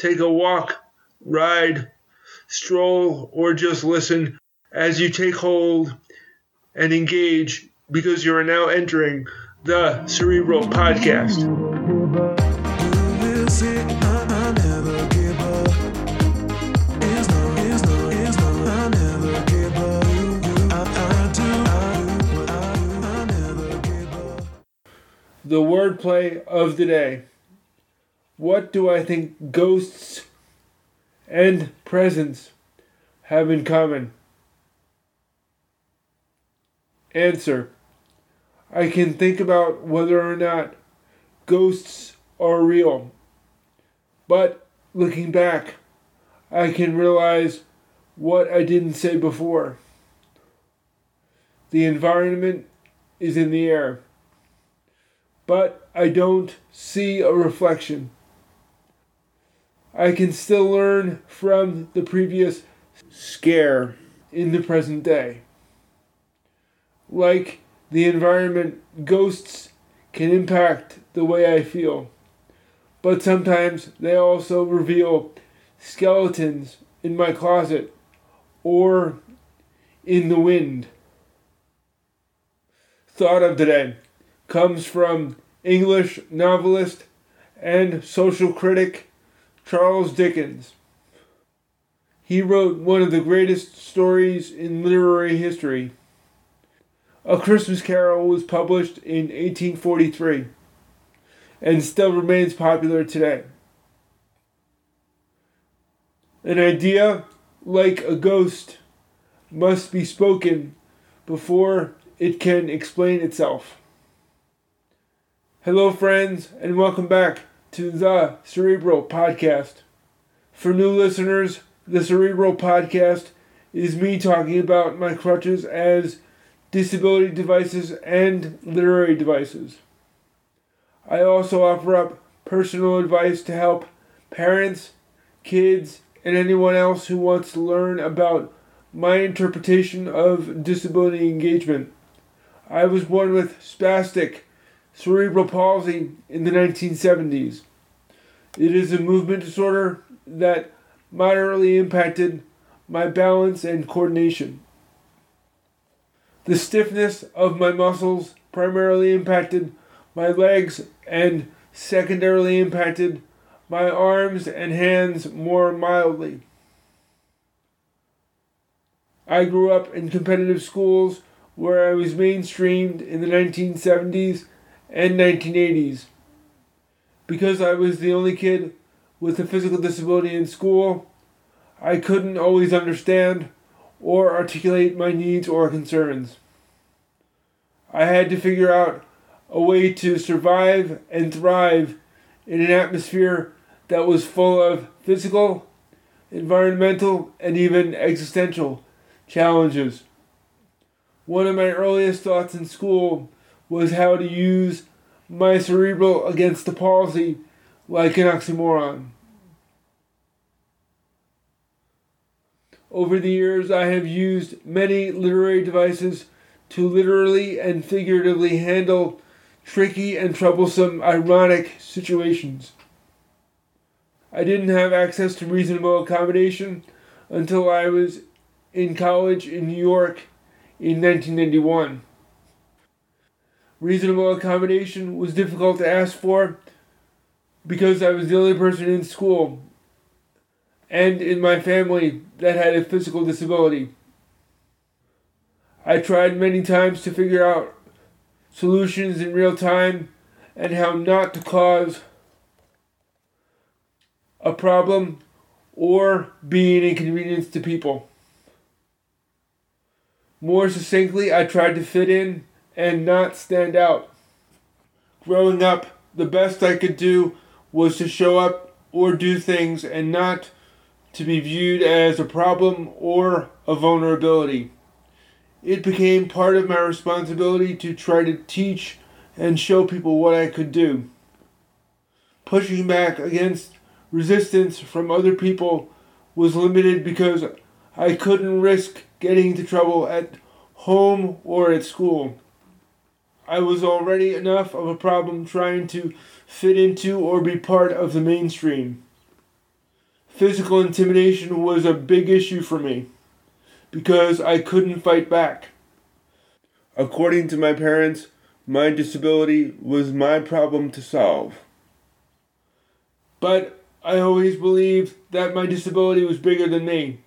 take a walk, ride, stroll, or just listen as you take hold and engage because you are now entering the Cerebral Podcast. The wordplay of the day. What do I think ghosts and presence have in common? Answer I can think about whether or not ghosts are real. But looking back, I can realize what I didn't say before. The environment is in the air, but I don't see a reflection. I can still learn from the previous scare in the present day. Like the environment, ghosts can impact the way I feel. But sometimes they also reveal skeletons in my closet or in the wind. Thought of today comes from English novelist and social critic Charles Dickens. He wrote one of the greatest stories in literary history. A Christmas Carol was published in 1843 and still remains popular today. An idea, like a ghost, must be spoken before it can explain itself. Hello, friends, and welcome back to the Cerebral Podcast. For new listeners, the Cerebral Podcast is me talking about my crutches as disability devices, and literary devices. I also offer up personal advice to help parents, kids, and anyone else who wants to learn about my interpretation of disability engagement. I was born with spastic cerebral palsy in the 1970s. It is a movement disorder that moderately impacted my balance and coordination. The stiffness of my muscles primarily impacted my legs and secondarily impacted my arms and hands more mildly. I grew up in competitive schools where I was mainstreamed in the 1970s and 1980s. Because I was the only kid with a physical disability in school, I couldn't always understand or articulate my needs or concerns. I had to figure out a way to survive and thrive in an atmosphere that was full of physical, environmental, and even existential challenges. One of my earliest thoughts in school was how to use my cerebral against the palsy like an oxymoron. Over the years, I have used many literary devices to literally and figuratively handle tricky and troublesome, ironic situations. I didn't have access to reasonable accommodation until I was in college in New York in 1991. Reasonable accommodation was difficult to ask for because I was the only person in school and in my family that had a physical disability. I tried many times to figure out solutions in real time and how not to cause a problem or be an inconvenience to people. More succinctly, I tried to fit in and not stand out. Growing up, the best I could do was to show up or do things and not to be viewed as a problem or a vulnerability. It became part of my responsibility to try to teach and show people what I could do. Pushing back against resistance from other people was limited because I couldn't risk getting into trouble at home or at school. I was already enough of a problem trying to fit into or be part of the mainstream. physical intimidation was a big issue for me because I couldn't fight back. According to my parents, my disability was my problem to solve. But I always believed that my disability was bigger than me.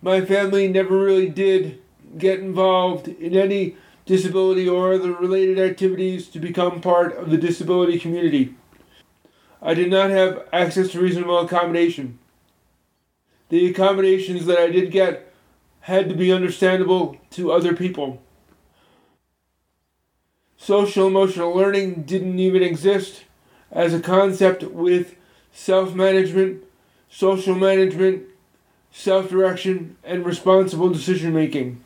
My family never really did get involved in any disability or other related activities to become part of the disability community. I did not have access to reasonable accommodation. The accommodations that I did get had to be understandable to other people. Social emotional learning didn't even exist as a concept with self management, social management, self direction, and responsible decision making.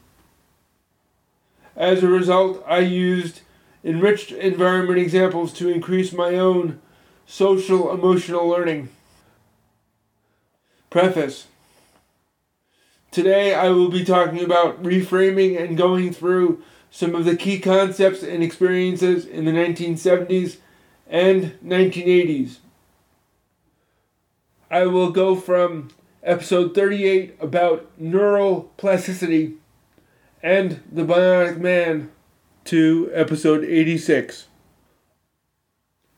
As a result, I used enriched environment examples to increase my own social emotional learning. Preface Today I will be talking about reframing and going through some of the key concepts and experiences in the 1970s and 1980s. I will go from episode 38 about neural plasticity and the Bionic Man to episode 86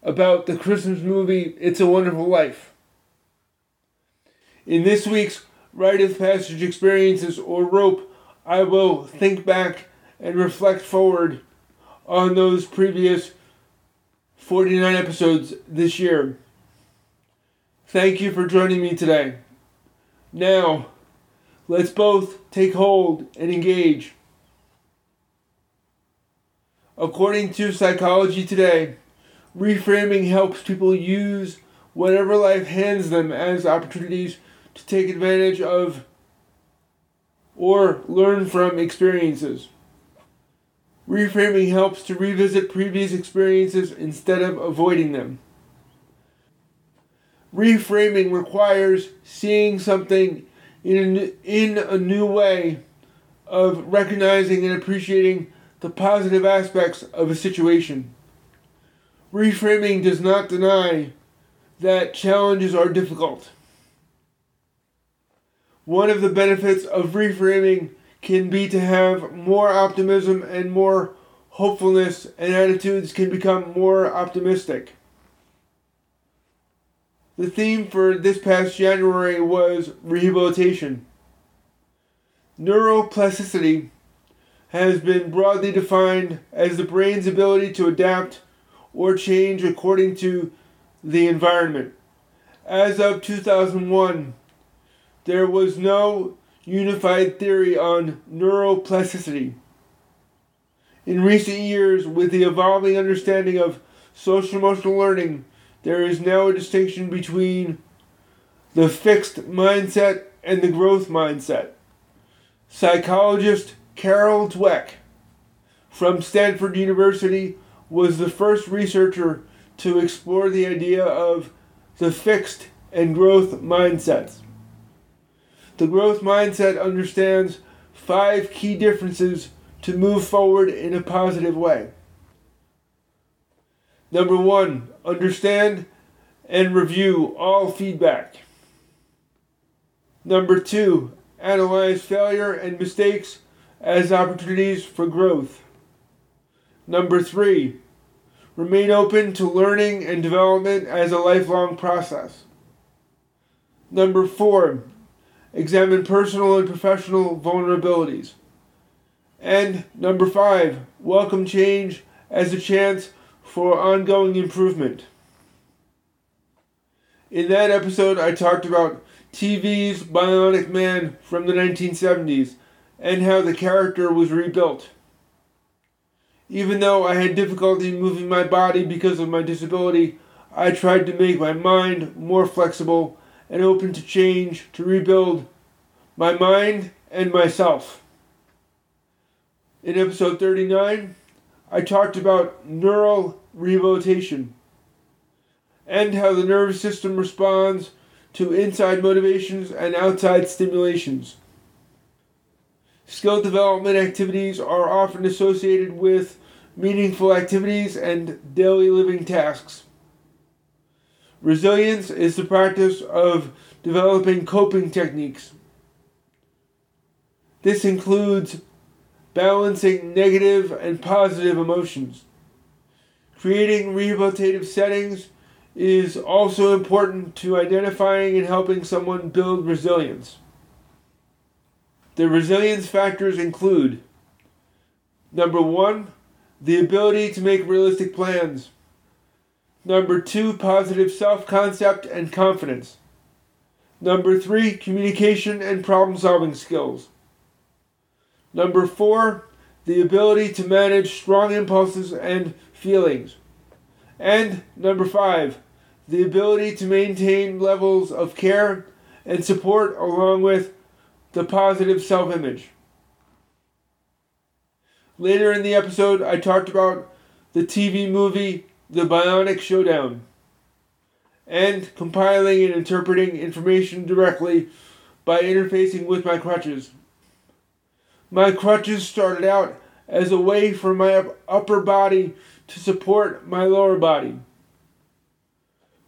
about the Christmas movie It's a Wonderful Life. In this week's Rite of Passage Experiences or Rope, I will think back and reflect forward on those previous 49 episodes this year. Thank you for joining me today. Now, let's both take hold and engage. According to Psychology Today, reframing helps people use whatever life hands them as opportunities to take advantage of or learn from experiences. Reframing helps to revisit previous experiences instead of avoiding them. Reframing requires seeing something in in a new way of recognizing and appreciating the positive aspects of a situation. Reframing does not deny that challenges are difficult. One of the benefits of reframing can be to have more optimism and more hopefulness, and attitudes can become more optimistic. The theme for this past January was rehabilitation. Neuroplasticity has been broadly defined as the brain's ability to adapt or change according to the environment. As of 2001, there was no unified theory on neuroplasticity. In recent years, with the evolving understanding of social emotional learning, there is now a distinction between the fixed mindset and the growth mindset. Psychologist Carol Dweck from Stanford University was the first researcher to explore the idea of the fixed and growth mindsets. The growth mindset understands five key differences to move forward in a positive way. Number one, understand and review all feedback. Number two, analyze failure and mistakes as opportunities for growth. Number three, remain open to learning and development as a lifelong process. Number four, examine personal and professional vulnerabilities. And number five, welcome change as a chance for ongoing improvement. In that episode, I talked about TV's Bionic Man from the 1970s and how the character was rebuilt. Even though I had difficulty moving my body because of my disability, I tried to make my mind more flexible and open to change to rebuild my mind and myself. In episode 39, I talked about neural rehabilitation and how the nervous system responds to inside motivations and outside stimulations. Skill development activities are often associated with meaningful activities and daily living tasks. Resilience is the practice of developing coping techniques. This includes balancing negative and positive emotions. Creating rehabilitative settings is also important to identifying and helping someone build resilience. The resilience factors include number one, the ability to make realistic plans. Number two, positive self concept and confidence. Number three, communication and problem solving skills. Number four, the ability to manage strong impulses and feelings. And number five, the ability to maintain levels of care and support along with the positive self image. Later in the episode, I talked about the TV movie The Bionic Showdown and compiling and interpreting information directly by interfacing with my crutches. My crutches started out as a way for my upper body to support my lower body.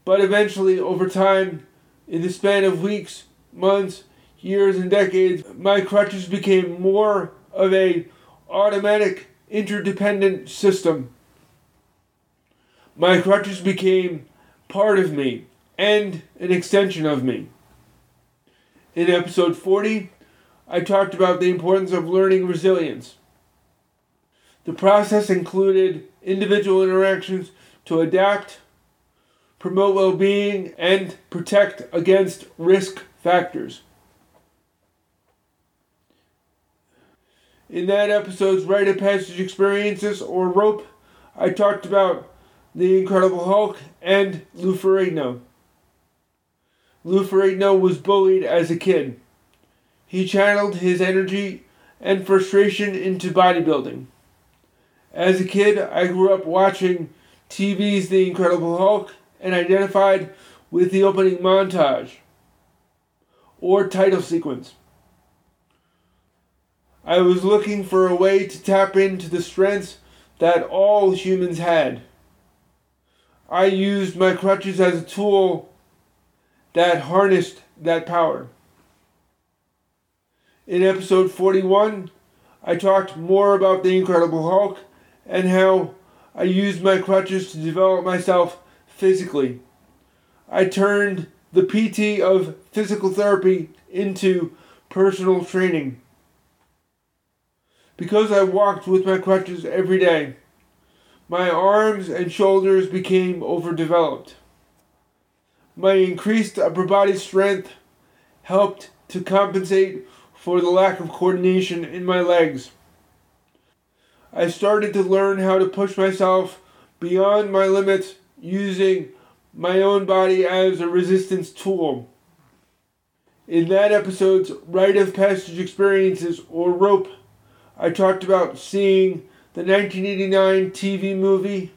But eventually, over time, in the span of weeks, months, years, and decades, my crutches became more of a automatic interdependent system. My crutches became part of me and an extension of me. In episode 40, I talked about the importance of learning resilience. The process included individual interactions to adapt, promote well being, and protect against risk factors. In that episode's rite of passage experiences or rope, I talked about the Incredible Hulk and Lou Ferrigno. Lou Ferrigno was bullied as a kid. He channeled his energy and frustration into bodybuilding. As a kid, I grew up watching TV's The Incredible Hulk and identified with the opening montage or title sequence. I was looking for a way to tap into the strengths that all humans had. I used my crutches as a tool that harnessed that power. In episode 41, I talked more about the Incredible Hulk and how I used my crutches to develop myself physically. I turned the PT of physical therapy into personal training because I walked with my crutches every day. My arms and shoulders became overdeveloped. My increased upper body strength helped to compensate for the lack of coordination in my legs. I started to learn how to push myself beyond my limits using my own body as a resistance tool. In that episode's rite of passage experiences or rope I talked about seeing the 1989 TV movie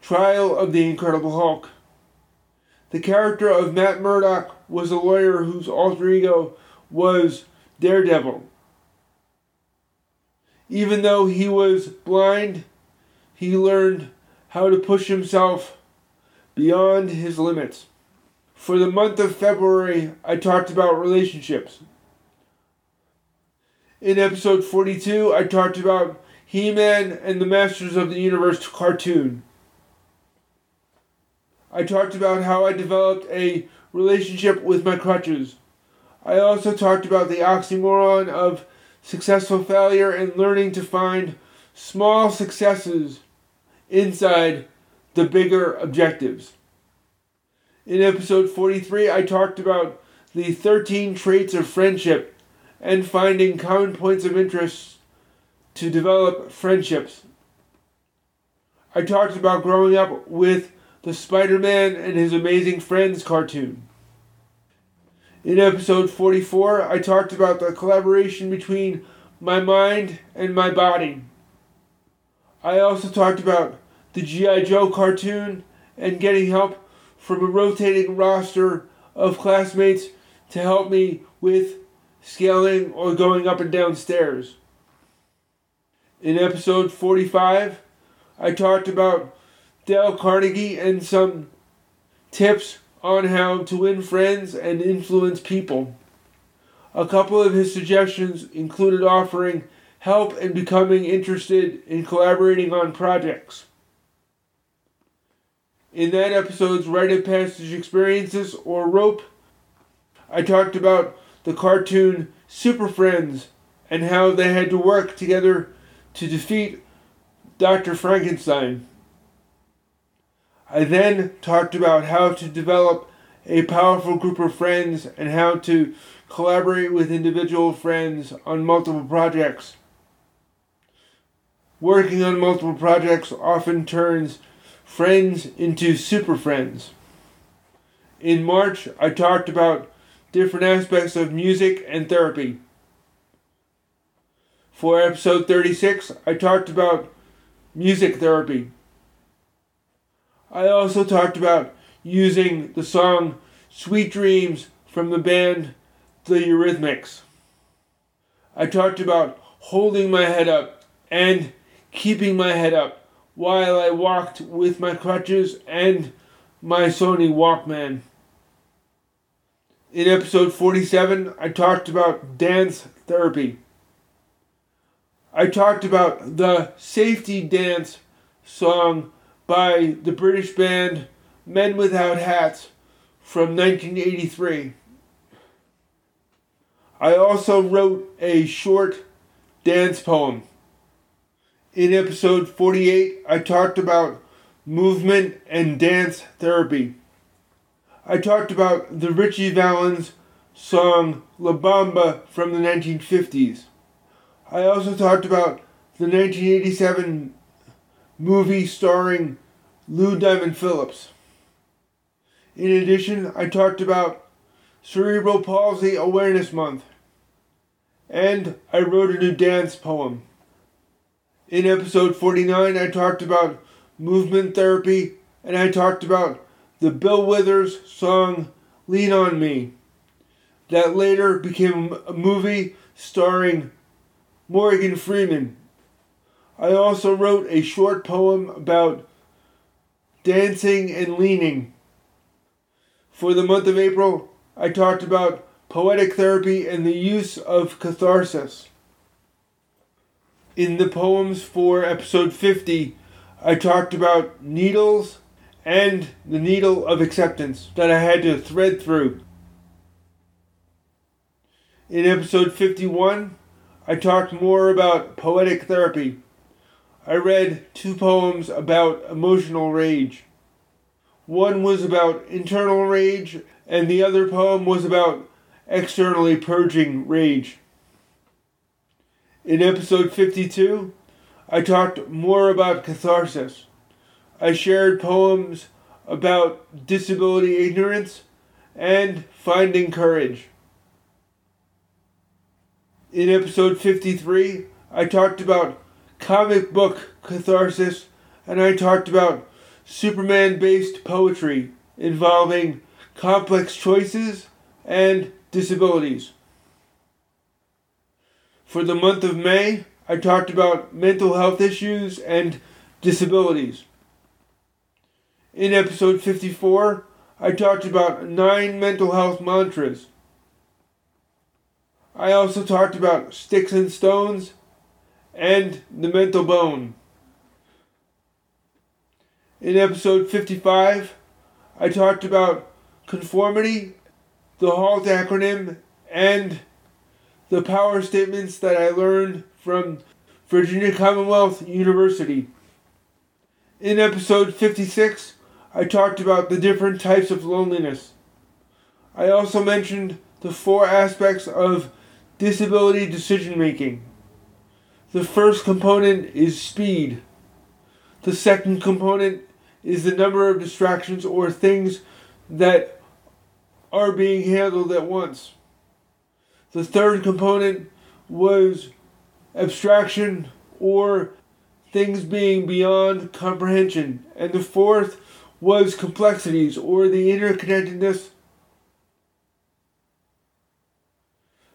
Trial of the Incredible Hulk. The character of Matt Murdock was a lawyer whose alter ego was Daredevil. Even though he was blind, he learned how to push himself beyond his limits. For the month of February, I talked about relationships. In episode 42, I talked about He Man and the Masters of the Universe cartoon. I talked about how I developed a relationship with my crutches. I also talked about the oxymoron of successful failure and learning to find small successes inside the bigger objectives. In episode 43, I talked about the 13 traits of friendship and finding common points of interest to develop friendships. I talked about growing up with the Spider Man and his amazing friends cartoon. In episode 44, I talked about the collaboration between my mind and my body. I also talked about the G.I. Joe cartoon and getting help from a rotating roster of classmates to help me with scaling, or going up and down stairs. In episode 45, I talked about Dale Carnegie and some tips on how to win friends and influence people. A couple of his suggestions included offering help in becoming interested in collaborating on projects. In that episode's rite of passage experiences or rope, I talked about the cartoon Super Friends and how they had to work together to defeat Dr. Frankenstein. I then talked about how to develop a powerful group of friends and how to collaborate with individual friends on multiple projects. Working on multiple projects often turns friends into super friends. In March, I talked about different aspects of music and therapy. For episode 36, I talked about music therapy. I also talked about using the song Sweet Dreams from the band The Eurythmics. I talked about holding my head up and keeping my head up while I walked with my crutches and my Sony Walkman. In episode 47, I talked about dance therapy. I talked about the Safety Dance song by the British band Men Without Hats from 1983. I also wrote a short dance poem. In episode 48, I talked about movement and dance therapy. I talked about the Ritchie Valens song La Bamba from the 1950s. I also talked about the 1987 movie starring Lou Diamond Phillips. In addition, I talked about Cerebral Palsy Awareness Month. And I wrote a new dance poem. In episode 49, I talked about movement therapy and I talked about the Bill Withers song Lean on Me, that later became a movie starring Morgan Freeman. I also wrote a short poem about dancing and leaning. For the month of April, I talked about poetic therapy and the use of catharsis. In the poems for episode 50, I talked about needles and the needle of acceptance that I had to thread through. In episode 51, I talked more about poetic therapy. I read two poems about emotional rage. One was about internal rage, and the other poem was about externally purging rage. In episode 52, I talked more about catharsis. I shared poems about disability ignorance and finding courage. In episode 53, I talked about comic book catharsis and I talked about Superman based poetry involving complex choices and disabilities. For the month of May, I talked about mental health issues and disabilities. In episode 54, I talked about nine mental health mantras. I also talked about sticks and stones and the mental bone. In episode 55, I talked about conformity, the HALT acronym, and the power statements that I learned from Virginia Commonwealth University. In episode 56, I talked about the different types of loneliness. I also mentioned the four aspects of disability decision making. The first component is speed. The second component is the number of distractions or things that are being handled at once. The third component was abstraction or things being beyond comprehension. And the fourth was complexities or the interconnectedness.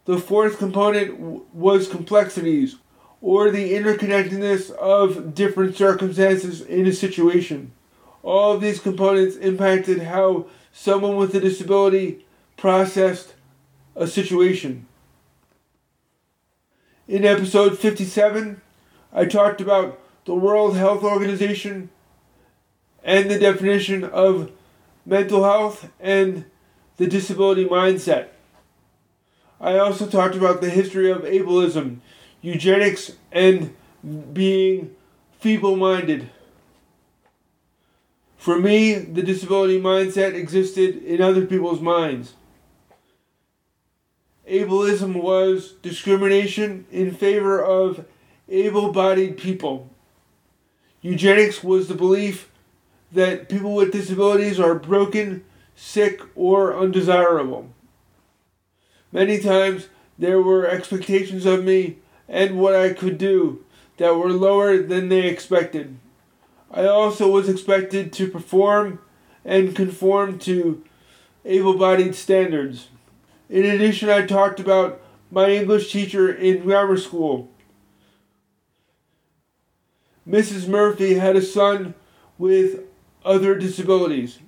The fourth component was complexities or the interconnectedness of different circumstances in a situation. All of these components impacted how someone with a disability processed a situation. In episode 57, I talked about the World Health Organization and the definition of mental health and the disability mindset. I also talked about the history of ableism, eugenics, and being feeble minded. For me, the disability mindset existed in other people's minds. Ableism was discrimination in favor of able bodied people. Eugenics was the belief that people with disabilities are broken, sick, or undesirable. Many times there were expectations of me and what I could do that were lower than they expected. I also was expected to perform and conform to able bodied standards. In addition, I talked about my English teacher in grammar school. Mrs. Murphy had a son with other disabilities.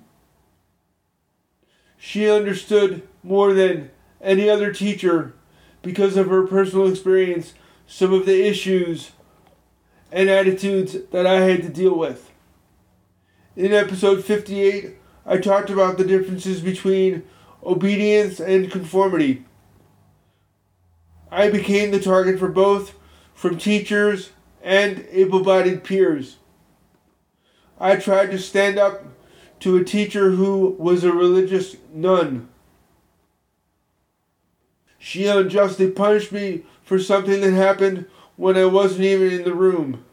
She understood more than any other teacher because of her personal experience some of the issues and attitudes that I had to deal with. In episode 58, I talked about the differences between obedience and conformity. I became the target for both from teachers and able bodied peers. I tried to stand up to a teacher who was a religious nun. She unjustly punished me for something that happened when I wasn't even in the room.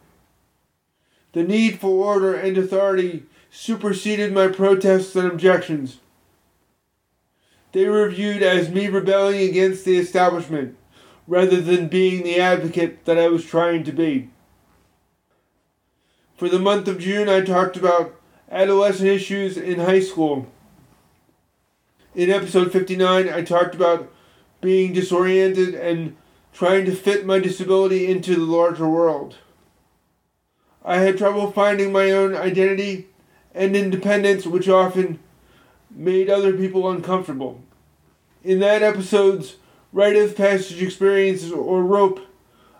The need for order and authority superseded my protests and objections. They were viewed as me rebelling against the establishment rather than being the advocate that I was trying to be. For the month of June, I talked about adolescent issues in high school. In episode 59, I talked about being disoriented and trying to fit my disability into the larger world. I had trouble finding my own identity and independence, which often made other people uncomfortable. In that episode's rite of passage experiences or rope,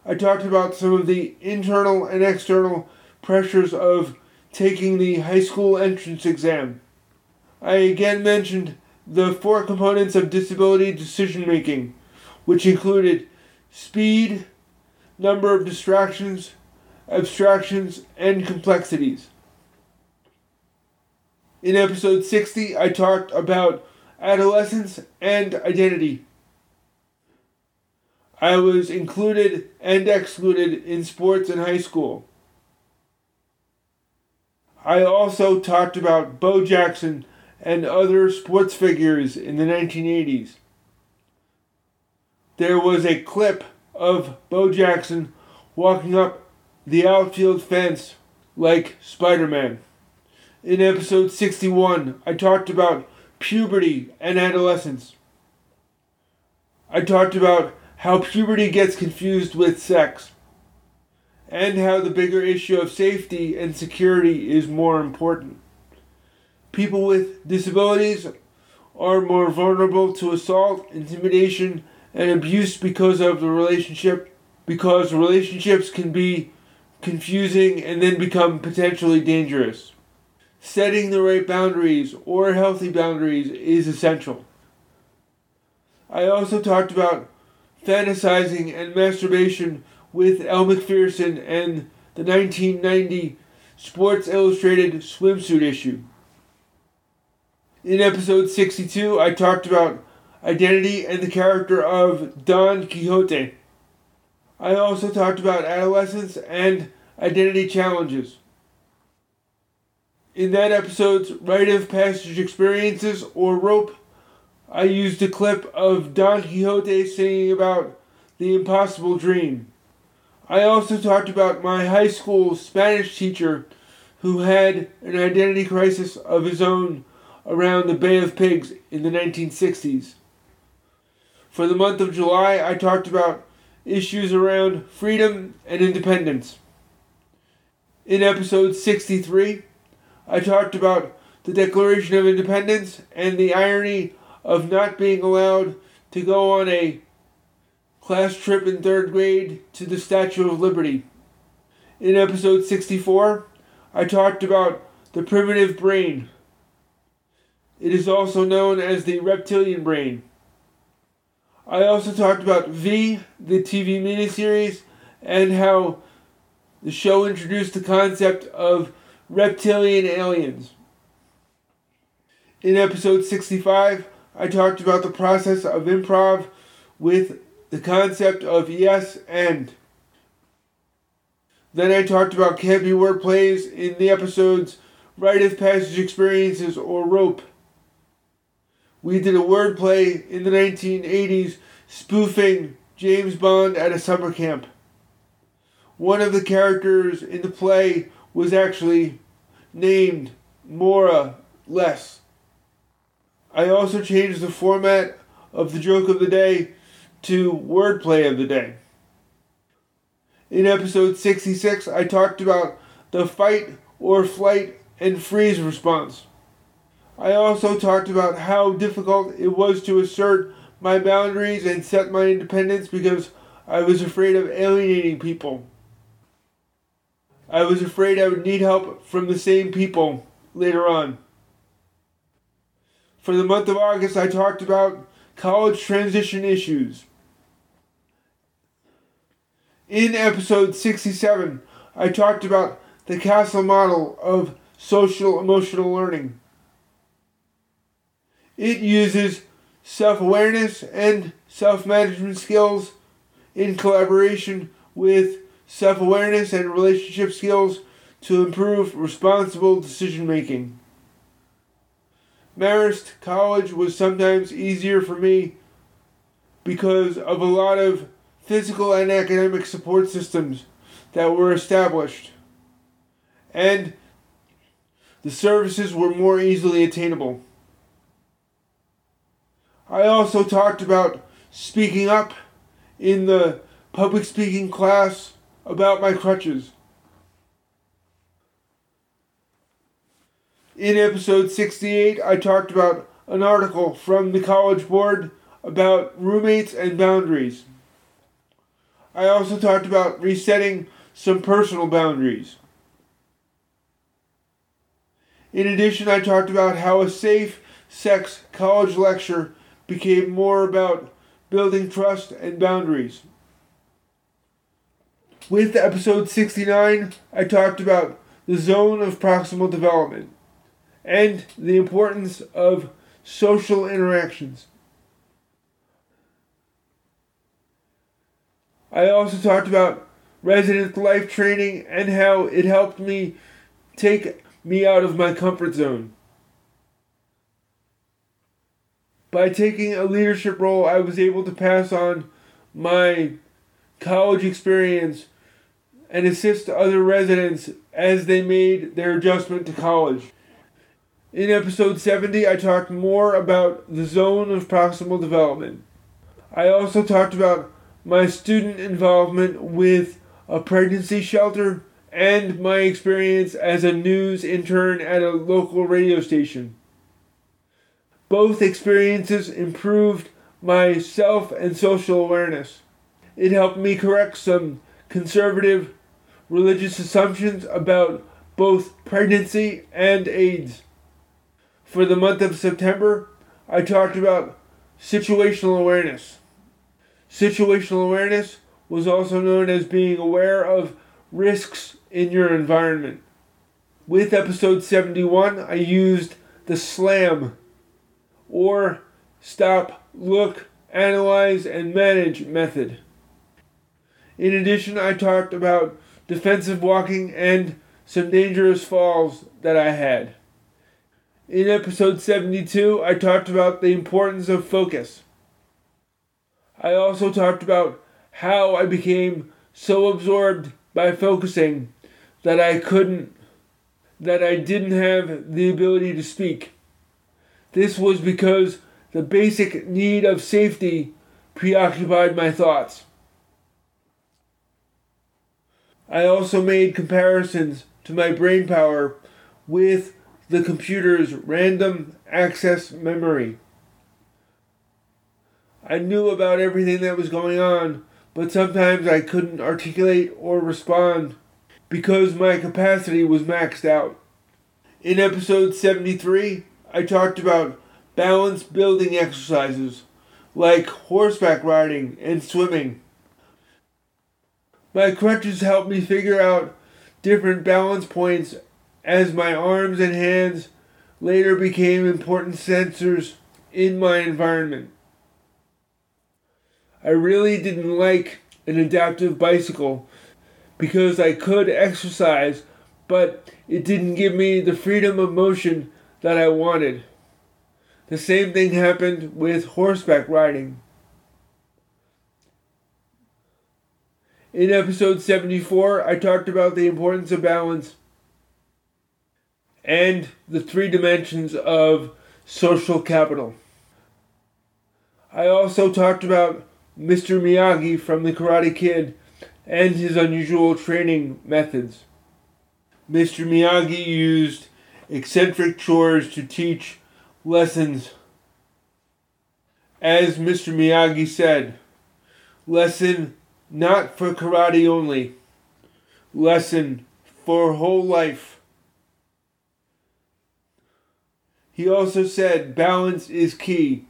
I talked about some of the internal and external pressures of taking the high school entrance exam. I again mentioned the four components of disability decision making, which included speed, number of distractions, abstractions, and complexities. In episode 60, I talked about adolescence and identity. I was included and excluded in sports in high school. I also talked about Bo Jackson and other sports figures in the 1980s. There was a clip of Bo Jackson walking up the outfield fence like Spider Man. In episode 61, I talked about puberty and adolescence. I talked about how puberty gets confused with sex and how the bigger issue of safety and security is more important. People with disabilities are more vulnerable to assault, intimidation, and abuse because of the relationship, because relationships can be confusing and then become potentially dangerous. Setting the right boundaries or healthy boundaries is essential. I also talked about fantasizing and masturbation with Elle Macpherson and the 1990 Sports Illustrated swimsuit issue. In episode 62, I talked about identity and the character of Don Quixote. I also talked about adolescence and identity challenges. In that episode's rite of passage experiences or rope, I used a clip of Don Quixote singing about the impossible dream. I also talked about my high school Spanish teacher who had an identity crisis of his own around the Bay of Pigs in the 1960s. For the month of July, I talked about issues around freedom and independence. In episode 63, I talked about the Declaration of Independence and the irony of not being allowed to go on a class trip in third grade to the Statue of Liberty. In episode 64, I talked about the primitive brain. It is also known as the reptilian brain. I also talked about V, the TV miniseries, and how the show introduced the concept of reptilian aliens. In episode 65, I talked about the process of improv with the concept of yes and. Then I talked about campy word plays in the episodes Rite of Passage Experiences or Rope. We did a word play in the 1980s spoofing James Bond at a summer camp. One of the characters in the play was actually named Mora Less. I also changed the format of the joke of the day to wordplay of the day. In episode 66, I talked about the fight or flight and freeze response. I also talked about how difficult it was to assert my boundaries and set my independence because I was afraid of alienating people. I was afraid I would need help from the same people later on. For the month of August, I talked about college transition issues. In episode 67, I talked about the CASEL model of social emotional learning. It uses self awareness and self management skills in collaboration with self awareness and relationship skills to improve responsible decision making. Marist College was sometimes easier for me because of a lot of physical and academic support systems that were established. And the services were more easily attainable. I also talked about speaking up in the public speaking class about my crutches. In episode 68, I talked about an article from the College Board about roommates and boundaries. I also talked about resetting some personal boundaries. In addition, I talked about how a safe sex college lecture became more about building trust and boundaries. With episode 69, I talked about the zone of proximal development and the importance of social interactions. I also talked about resident life training and how it helped me take me out of my comfort zone. By taking a leadership role, I was able to pass on my college experience and assist other residents as they made their adjustment to college. In episode 70, I talked more about the zone of proximal development. I also talked about my student involvement with a pregnancy shelter and my experience as a news intern at a local radio station. Both experiences improved my self and social awareness. It helped me correct some conservative religious assumptions about both pregnancy and AIDS. For the month of September, I talked about situational awareness. Situational awareness was also known as being aware of risks in your environment. With episode 71, I used the SLAM or stop, look, analyze, and manage method. In addition, I talked about defensive walking and some dangerous falls that I had. In episode 72, I talked about the importance of focus. I also talked about how I became so absorbed by focusing that I couldn't, that I didn't have the ability to speak. This was because the basic need of safety preoccupied my thoughts. I also made comparisons to my brain power with the computer's random access memory. I knew about everything that was going on, but sometimes I couldn't articulate or respond because my capacity was maxed out. In episode 73, I talked about balance building exercises like horseback riding and swimming. My crutches helped me figure out different balance points as my arms and hands later became important sensors in my environment. I really didn't like an adaptive bicycle because I could exercise, but it didn't give me the freedom of motion that I wanted. The same thing happened with horseback riding. In episode 74, I talked about the importance of balance and the three dimensions of social capital. I also talked about Mr. Miyagi from The Karate Kid and his unusual training methods. Mr. Miyagi used eccentric chores to teach lessons. As Mr. Miyagi said, lesson not for karate only, lesson for whole life. He also said balance is key.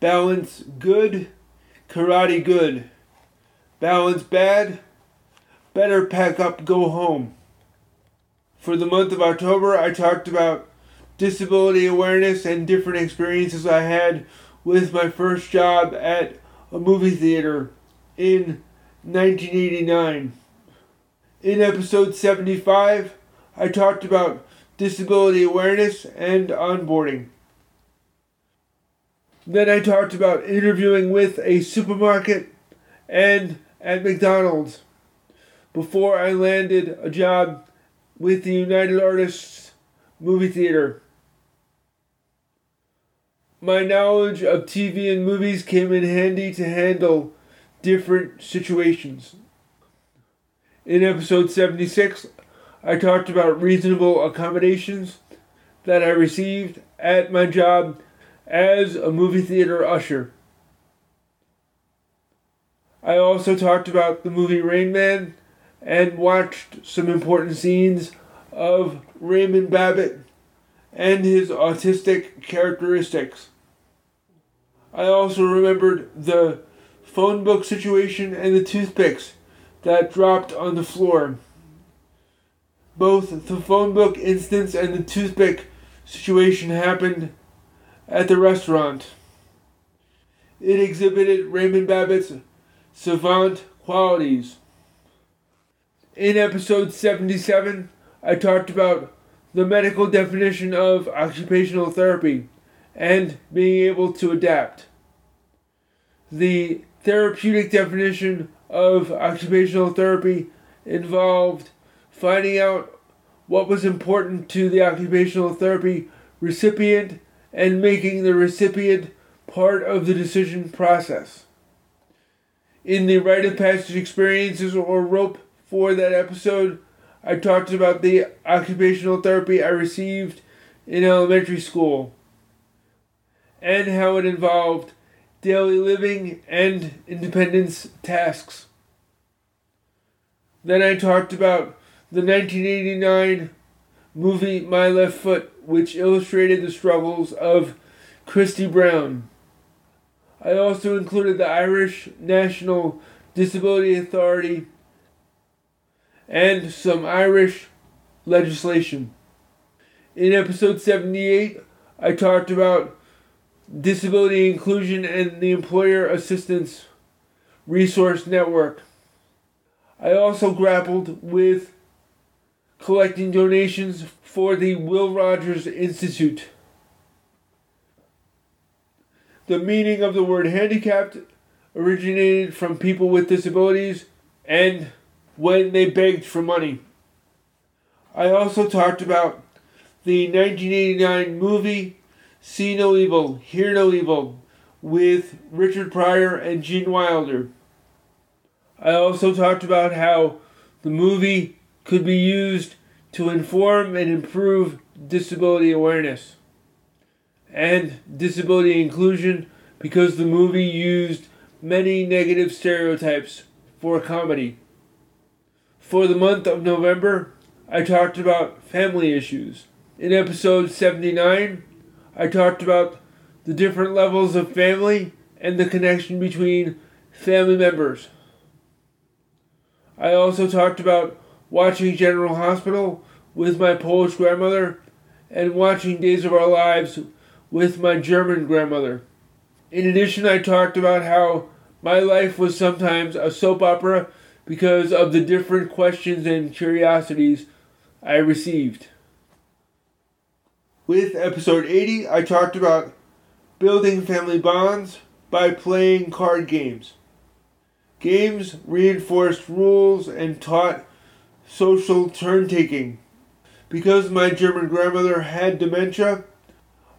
Balance good, karate good. Balance bad, better pack up, go home. For the month of October, I talked about disability awareness and different experiences I had with my first job at a movie theater in 1989. In episode 75, I talked about disability awareness and onboarding. Then I talked about interviewing with a supermarket and at McDonald's before I landed a job with the United Artists movie theater. My knowledge of TV and movies came in handy to handle different situations. In episode 76, I talked about reasonable accommodations that I received at my job as a movie theater usher. I also talked about the movie Rain Man and watched some important scenes of Raymond Babbitt and his autistic characteristics. I also remembered the phone book situation and the toothpicks that dropped on the floor. Both the phone book instance and the toothpick situation happened at the restaurant. It exhibited Raymond Babbitt's savant qualities. In episode 77, I talked about the medical definition of occupational therapy and being able to adapt. The therapeutic definition of occupational therapy involved finding out what was important to the occupational therapy recipient and making the recipient part of the decision process. In the rite of passage experiences or rope for that episode, I talked about the occupational therapy I received in elementary school and how it involved daily living and independence tasks. Then I talked about the 1989 movie My Left Foot, which illustrated the struggles of Christy Brown. I also included the Irish National Disability Authority and some Irish legislation. In episode 78, I talked about disability inclusion and the Employer Assistance Resource Network. I also grappled with collecting donations for the Will Rogers Institute. The meaning of the word handicapped originated from people with disabilities and when they begged for money. I also talked about the 1989 movie See No Evil, Hear No Evil with Richard Pryor and Gene Wilder. I also talked about how the movie could be used to inform and improve disability awareness and disability inclusion because the movie used many negative stereotypes for comedy. For the month of November, I talked about family issues. In episode 79, I talked about the different levels of family and the connection between family members. I also talked about watching General Hospital with my Polish grandmother and watching Days of Our Lives with my German grandmother. In addition, I talked about how my life was sometimes a soap opera because of the different questions and curiosities I received. With episode 80, I talked about building family bonds by playing card games. Games reinforced rules and taught social turn taking. Because my German grandmother had dementia,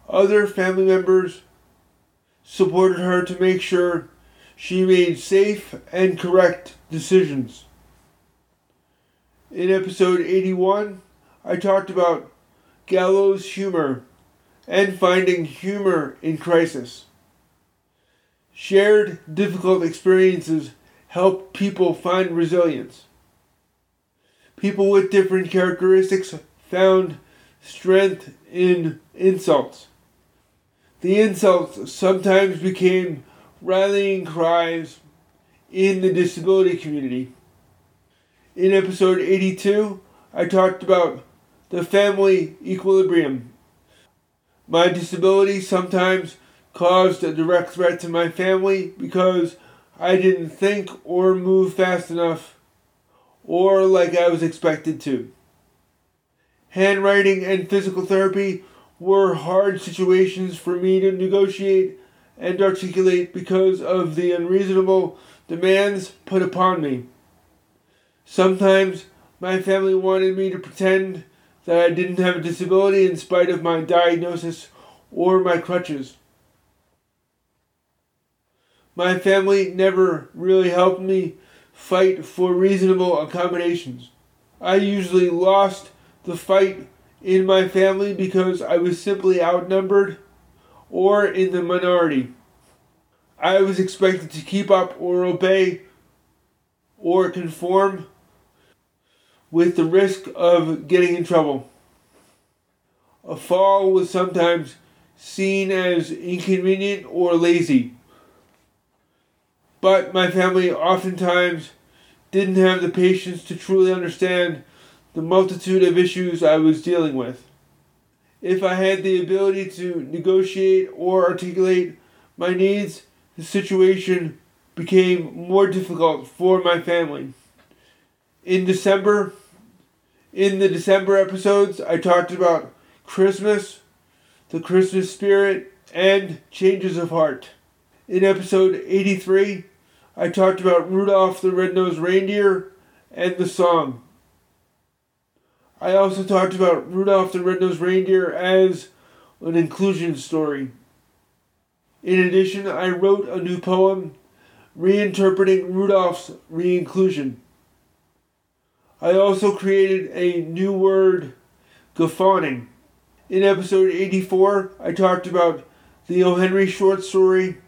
other family members supported her to make sure she made safe and correct decisions. In episode 81, I talked about gallows humor and finding humor in crisis. Shared difficult experiences help people find resilience. People with different characteristics found strength in insults. The insults sometimes became rallying cries in the disability community. In episode 82, I talked about the family equilibrium. My disability sometimes caused a direct threat to my family because I didn't think or move fast enough or like I was expected to. Handwriting and physical therapy were hard situations for me to negotiate and articulate because of the unreasonable demands put upon me. Sometimes my family wanted me to pretend that I didn't have a disability in spite of my diagnosis or my crutches. My family never really helped me fight for reasonable accommodations. I usually lost the fight in my family because I was simply outnumbered or in the minority. I was expected to keep up or obey or conform with the risk of getting in trouble. A fall was sometimes seen as inconvenient or lazy. But my family oftentimes didn't have the patience to truly understand the multitude of issues I was dealing with. If I had the ability to negotiate or articulate my needs, the situation became more difficult for my family. In December, in the December episodes, I talked about Christmas, the Christmas spirit, and changes of heart. In episode 83, I talked about Rudolph the Red-Nosed Reindeer and the song. I also talked about Rudolph the Red-Nosed Reindeer as an inclusion story. In addition, I wrote a new poem reinterpreting Rudolph's reinclusion. I also created a new word, guffawning. In episode 84, I talked about the O. Henry short story,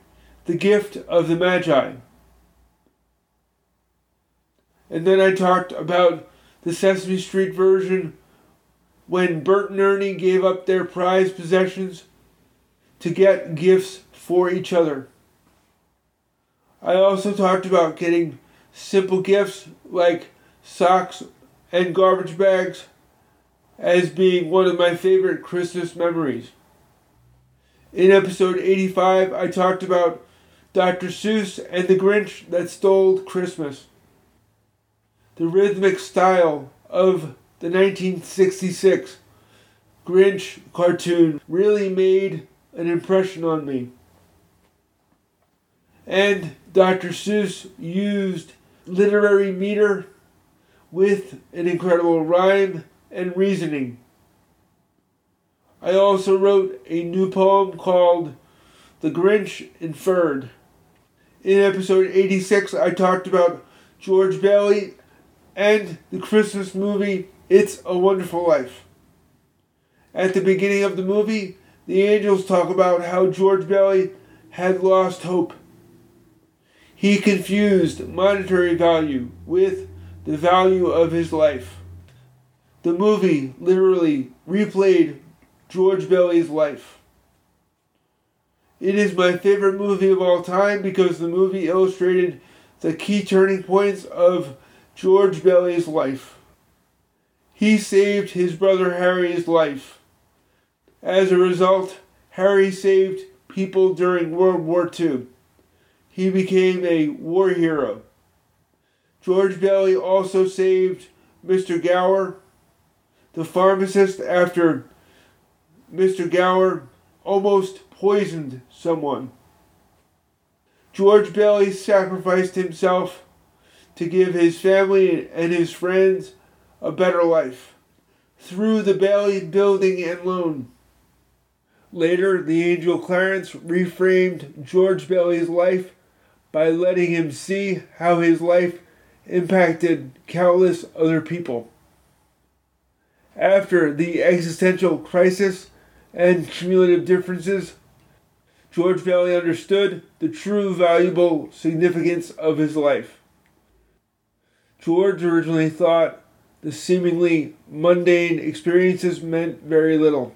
The Gift of the Magi. And then I talked about the Sesame Street version when Bert and Ernie gave up their prized possessions to get gifts for each other. I also talked about getting simple gifts like socks and garbage bags as being one of my favorite Christmas memories. In episode 85, I talked about Dr. Seuss and the Grinch that stole Christmas the rhythmic style of the 1966 Grinch cartoon really made an impression on me. And Dr. Seuss used literary meter with an incredible rhyme and reasoning. I also wrote a new poem called The Grinch Inferred. In episode 86, I talked about George Bailey and the Christmas movie It's a Wonderful Life. At the beginning of the movie, the angels talk about how George Bailey had lost hope. He confused monetary value with the value of his life. The movie literally replayed George Bailey's life. It is my favorite movie of all time because the movie illustrated the key turning points of George Bailey's life. He saved his brother Harry's life. As a result, Harry saved people during World War II. He became a war hero. George Bailey also saved Mr. Gower, the pharmacist, after Mr. Gower almost poisoned someone. George Bailey sacrificed himself to give his family and his friends a better life through the Bailey Building and Loan. Later, the angel Clarence reframed George Bailey's life by letting him see how his life impacted countless other people. After the existential crisis and cumulative differences, George Bailey understood the true valuable significance of his life. George originally thought the seemingly mundane experiences meant very little.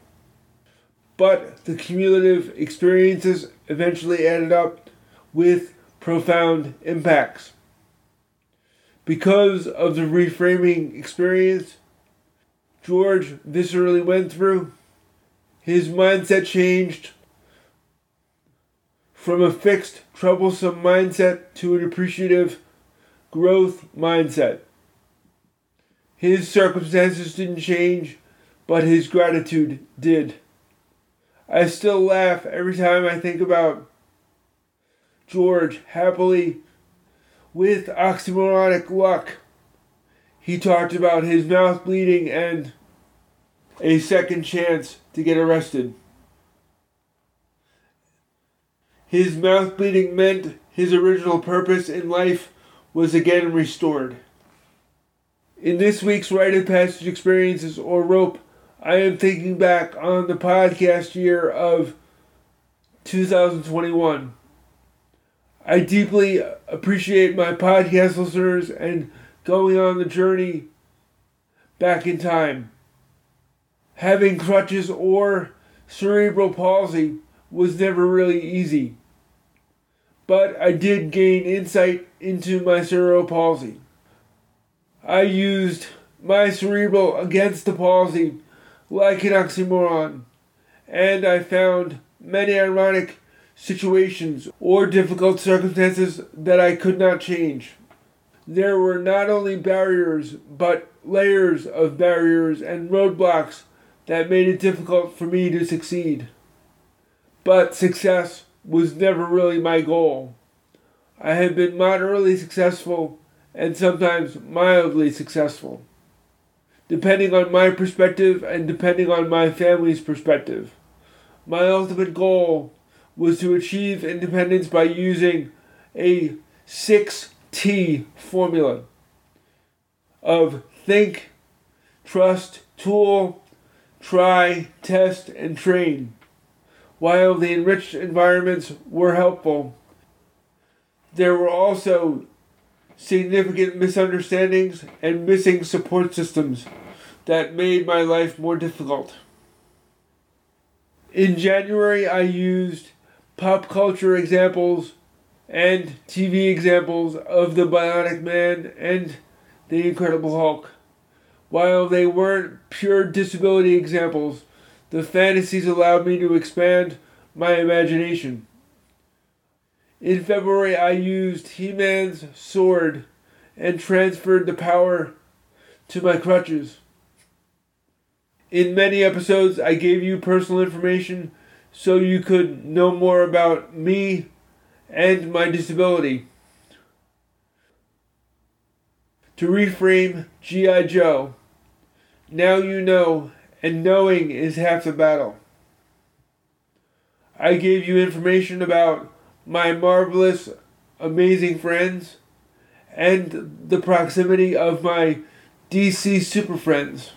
But the cumulative experiences eventually added up with profound impacts. Because of the reframing experience George viscerally went through, his mindset changed from a fixed, troublesome mindset to an appreciative, growth mindset. His circumstances didn't change, but his gratitude did. I still laugh every time I think about George happily with oxymoronic luck. He talked about his mouth bleeding and a second chance to get arrested. His mouth bleeding meant his original purpose in life was again restored. In this week's Rite of Passage Experiences or Rope, I am thinking back on the podcast year of 2021. I deeply appreciate my podcast listeners and going on the journey back in time. Having crutches or cerebral palsy was never really easy. But I did gain insight into my cerebral palsy. I used my cerebral against the palsy like an oxymoron, and I found many ironic situations or difficult circumstances that I could not change. There were not only barriers, but layers of barriers and roadblocks that made it difficult for me to succeed. But success was never really my goal. I have been moderately successful and sometimes mildly successful, depending on my perspective and depending on my family's perspective. My ultimate goal was to achieve independence by using a 6T formula of think, trust, tool, try, test, and train. While the enriched environments were helpful, there were also significant misunderstandings and missing support systems that made my life more difficult. In January, I used pop culture examples and TV examples of the Bionic Man and the Incredible Hulk. While they weren't pure disability examples, the fantasies allowed me to expand my imagination. In February, I used He Man's sword and transferred the power to my crutches. In many episodes, I gave you personal information so you could know more about me and my disability. To reframe G.I. Joe, now you know, and knowing is half the battle. I gave you information about my marvelous, amazing friends and the proximity of my DC super friends.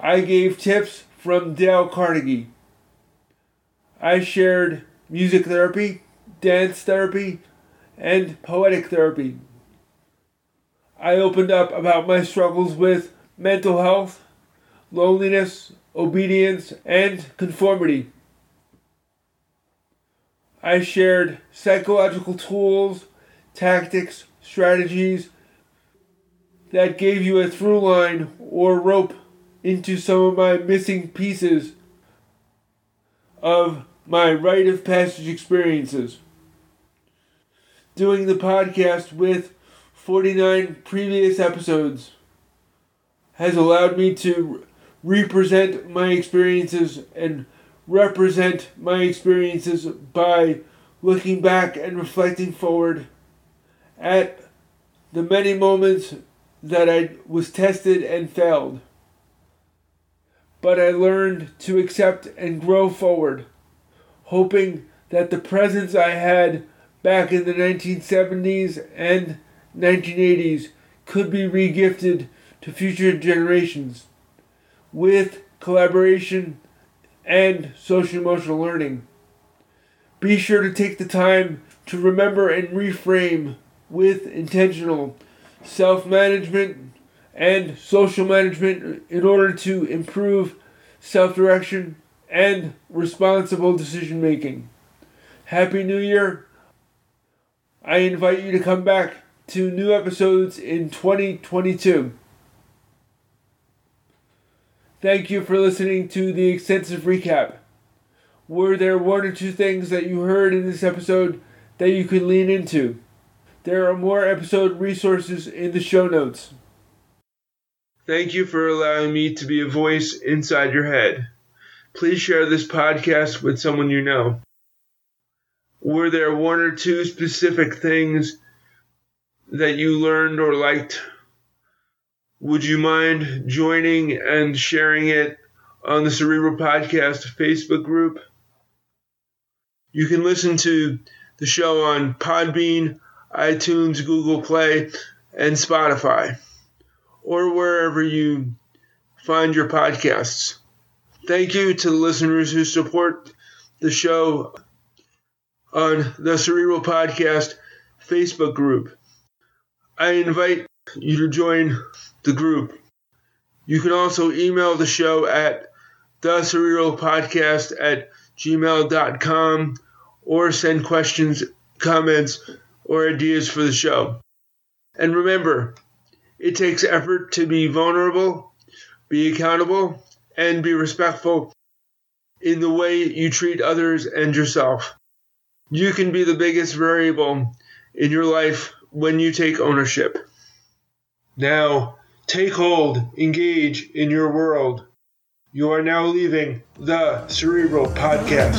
I gave tips from Dale Carnegie. I shared music therapy, dance therapy, and poetic therapy. I opened up about my struggles with mental health, loneliness, obedience, and conformity. I shared psychological tools, tactics, strategies that gave you a through line or rope into some of my missing pieces of my rite of passage experiences. Doing the podcast with 49 previous episodes has allowed me to represent my experiences and represent my experiences by looking back and reflecting forward at the many moments that I was tested and failed. But I learned to accept and grow forward, hoping that the presence I had back in the 1970s and 1980s could be regifted to future generations with collaboration and social emotional learning. Be sure to take the time to remember and reframe with intentional self management and social management in order to improve self direction and responsible decision making. Happy New Year! I invite you to come back to new episodes in 2022. Thank you for listening to the extensive recap. Were there one or two things that you heard in this episode that you could lean into? There are more episode resources in the show notes. Thank you for allowing me to be a voice inside your head. Please share this podcast with someone you know. Were there one or two specific things that you learned or liked would you mind joining and sharing it on the Cerebral Podcast Facebook group? You can listen to the show on Podbean, iTunes, Google Play, and Spotify, or wherever you find your podcasts. Thank you to the listeners who support the show on the Cerebral Podcast Facebook group. I invite you to join the group. You can also email the show at the podcast at gmail.com or send questions, comments, or ideas for the show. And remember, it takes effort to be vulnerable, be accountable, and be respectful in the way you treat others and yourself. You can be the biggest variable in your life when you take ownership. Now, take hold, engage in your world. You are now leaving the Cerebral Podcast.